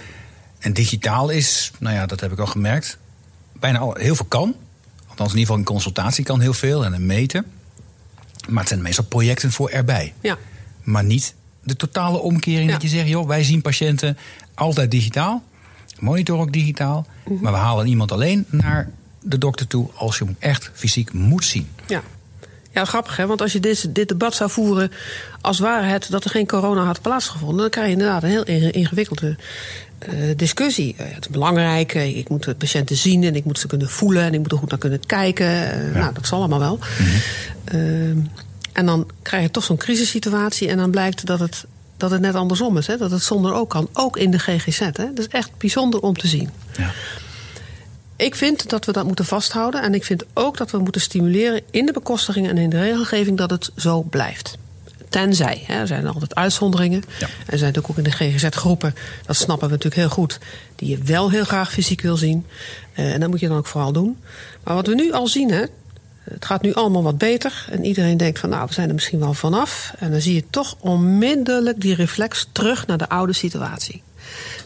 Speaker 2: En digitaal is, nou ja, dat heb ik al gemerkt. Bijna al, heel veel kan. Althans, in ieder geval een consultatie kan heel veel en een meten. Maar het zijn meestal projecten voor erbij. Ja. Maar niet de totale omkering dat je zegt, joh, wij zien patiënten altijd digitaal monitor ook digitaal. Mhm. Maar we halen iemand alleen naar de dokter toe als je hem echt fysiek moet zien.
Speaker 7: Ja. Ja, grappig hè, want als je dit, dit debat zou voeren als ware het dat er geen corona had plaatsgevonden, dan krijg je inderdaad een heel ingewikkelde uh, discussie. Uh, het is belangrijk, uh, ik moet de patiënten zien en ik moet ze kunnen voelen en ik moet er goed naar kunnen kijken. Ja. Nou, dat zal allemaal wel. Mm -hmm. en dan krijg je toch zo'n crisissituatie en dan blijkt dat het dat het net andersom is. Hè? Dat het zonder ook kan. Ook in de GGZ. Hè? Dat is echt bijzonder om te zien. Ja. Ik vind dat we dat moeten vasthouden. En ik vind ook dat we moeten stimuleren in de bekostiging en in de regelgeving dat het zo blijft. Tenzij, hè, er zijn altijd uitzonderingen. Ja. Er zijn natuurlijk ook in de GGZ-groepen, dat snappen we natuurlijk heel goed, die je wel heel graag fysiek wil zien. Uh, en dat moet je dan ook vooral doen. Maar wat we nu al zien, hè, het gaat nu allemaal wat beter. En iedereen denkt van nou, we zijn er misschien wel vanaf. En dan zie je toch onmiddellijk die reflex terug naar de oude situatie.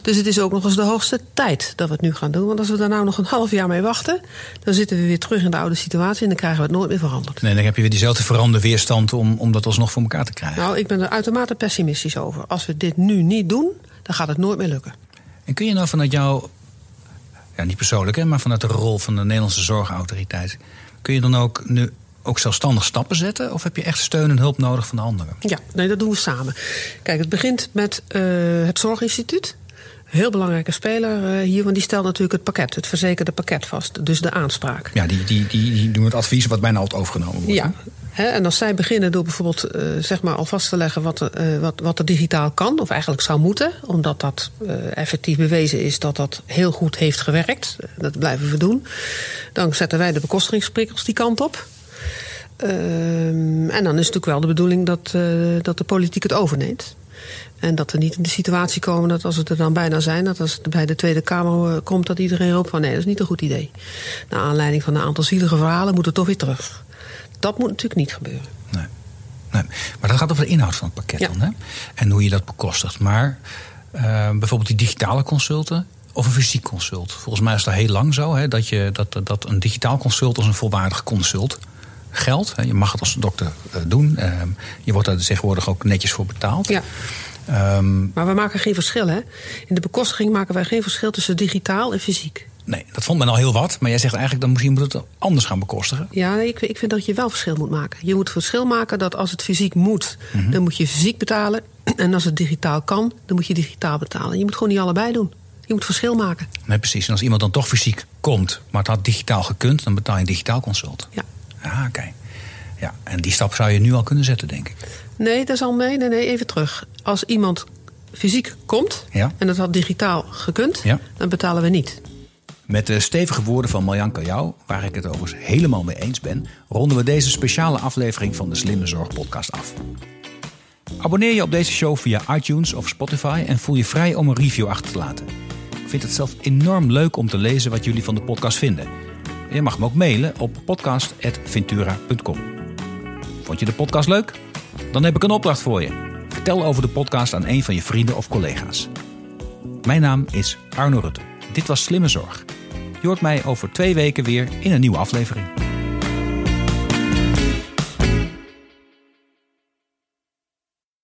Speaker 7: Dus het is ook nog eens de hoogste tijd dat we het nu gaan doen. Want als we daar nou nog een half jaar mee wachten... dan zitten we weer terug in de oude situatie... en dan krijgen we het nooit meer veranderd.
Speaker 2: Nee, dan heb je weer diezelfde veranderde weerstand om, om dat alsnog voor elkaar te krijgen.
Speaker 7: Nou, ik ben er uitermate pessimistisch over. Als we dit nu niet doen, dan gaat het nooit meer lukken.
Speaker 2: En kun je nou vanuit jouw... Ja, niet persoonlijk, hè, maar vanuit de rol van de Nederlandse Zorgautoriteit... Kun je dan ook nu ook zelfstandig stappen zetten? Of heb je echt steun en hulp nodig van de anderen?
Speaker 7: Ja, nee, dat doen we samen. Kijk, het begint met uh, het Zorginstituut. Heel belangrijke speler uh, hier, want die stelt natuurlijk het pakket, het verzekerde pakket vast. Dus de aanspraak.
Speaker 2: Ja, die, die, die, die doen het advies wat bijna altijd overgenomen wordt.
Speaker 7: Ja, en als zij beginnen door bijvoorbeeld uh, zeg maar al vast te leggen wat, uh, wat, wat er digitaal kan, of eigenlijk zou moeten, omdat dat uh, effectief bewezen is dat dat heel goed heeft gewerkt, dat blijven we doen, dan zetten wij de bekostigingsprikkels die kant op. Ehm, en dan is het natuurlijk wel de bedoeling dat, dat de politiek het overneemt. En dat we niet in de situatie komen dat als het er dan bijna zijn, dat als het bij de Tweede Kamer komt, dat iedereen roept van nee, dat is niet een goed idee. Naar aanleiding van een aantal zielige verhalen moet het toch weer terug. Dat moet natuurlijk niet gebeuren.
Speaker 2: Nee. nee. Maar dat gaat over de inhoud van het pakket dan, hè? En hoe je dat bekostigt. Maar uh, bijvoorbeeld die digitale consulten of een fysiek consult. Volgens mij is dat heel lang zo hè, dat, je, dat, dat een digitaal consult als een volwaardig consult geldt. Je mag het als dokter uh, doen. Uh, je wordt daar tegenwoordig ook netjes voor betaald.
Speaker 7: Ja. Um, maar we maken geen verschil, hè? In de bekostiging maken wij geen verschil tussen digitaal en fysiek.
Speaker 2: Nee, dat vond men al heel wat. Maar jij zegt eigenlijk dan misschien moet het anders gaan bekostigen.
Speaker 7: Ja, ik, ik vind dat je wel verschil moet maken. Je moet verschil maken dat als het fysiek moet, mm-hmm. dan moet je fysiek betalen. En als het digitaal kan, dan moet je digitaal betalen. Je moet gewoon niet allebei doen. Je moet verschil maken.
Speaker 2: Nee, precies. En als iemand dan toch fysiek komt, maar het had digitaal gekund, dan betaal je een digitaal consult.
Speaker 7: Ja.
Speaker 2: Ah, oké. Ja, en die stap zou je nu al kunnen zetten, denk ik.
Speaker 7: Nee, dat is al mee. Nee, nee, even terug. Als iemand fysiek komt
Speaker 2: ja.
Speaker 7: en dat had digitaal gekund,
Speaker 2: ja.
Speaker 7: dan betalen we niet.
Speaker 2: Met de stevige woorden van Marjan Jou, waar ik het overigens helemaal mee eens ben, ronden we deze speciale aflevering van de Slimme Zorg podcast af. Abonneer je op deze show via iTunes of Spotify en voel je vrij om een review achter te laten. Ik vind het zelf enorm leuk om te lezen wat jullie van de podcast vinden. Je mag me ook mailen op podcast.ventura.com. Vond je de podcast leuk? Dan heb ik een opdracht voor je. Vertel over de podcast aan een van je vrienden of collega's. Mijn naam is Arno Rutte. Dit was Slimme Zorg. Je hoort mij over twee weken weer in een nieuwe aflevering.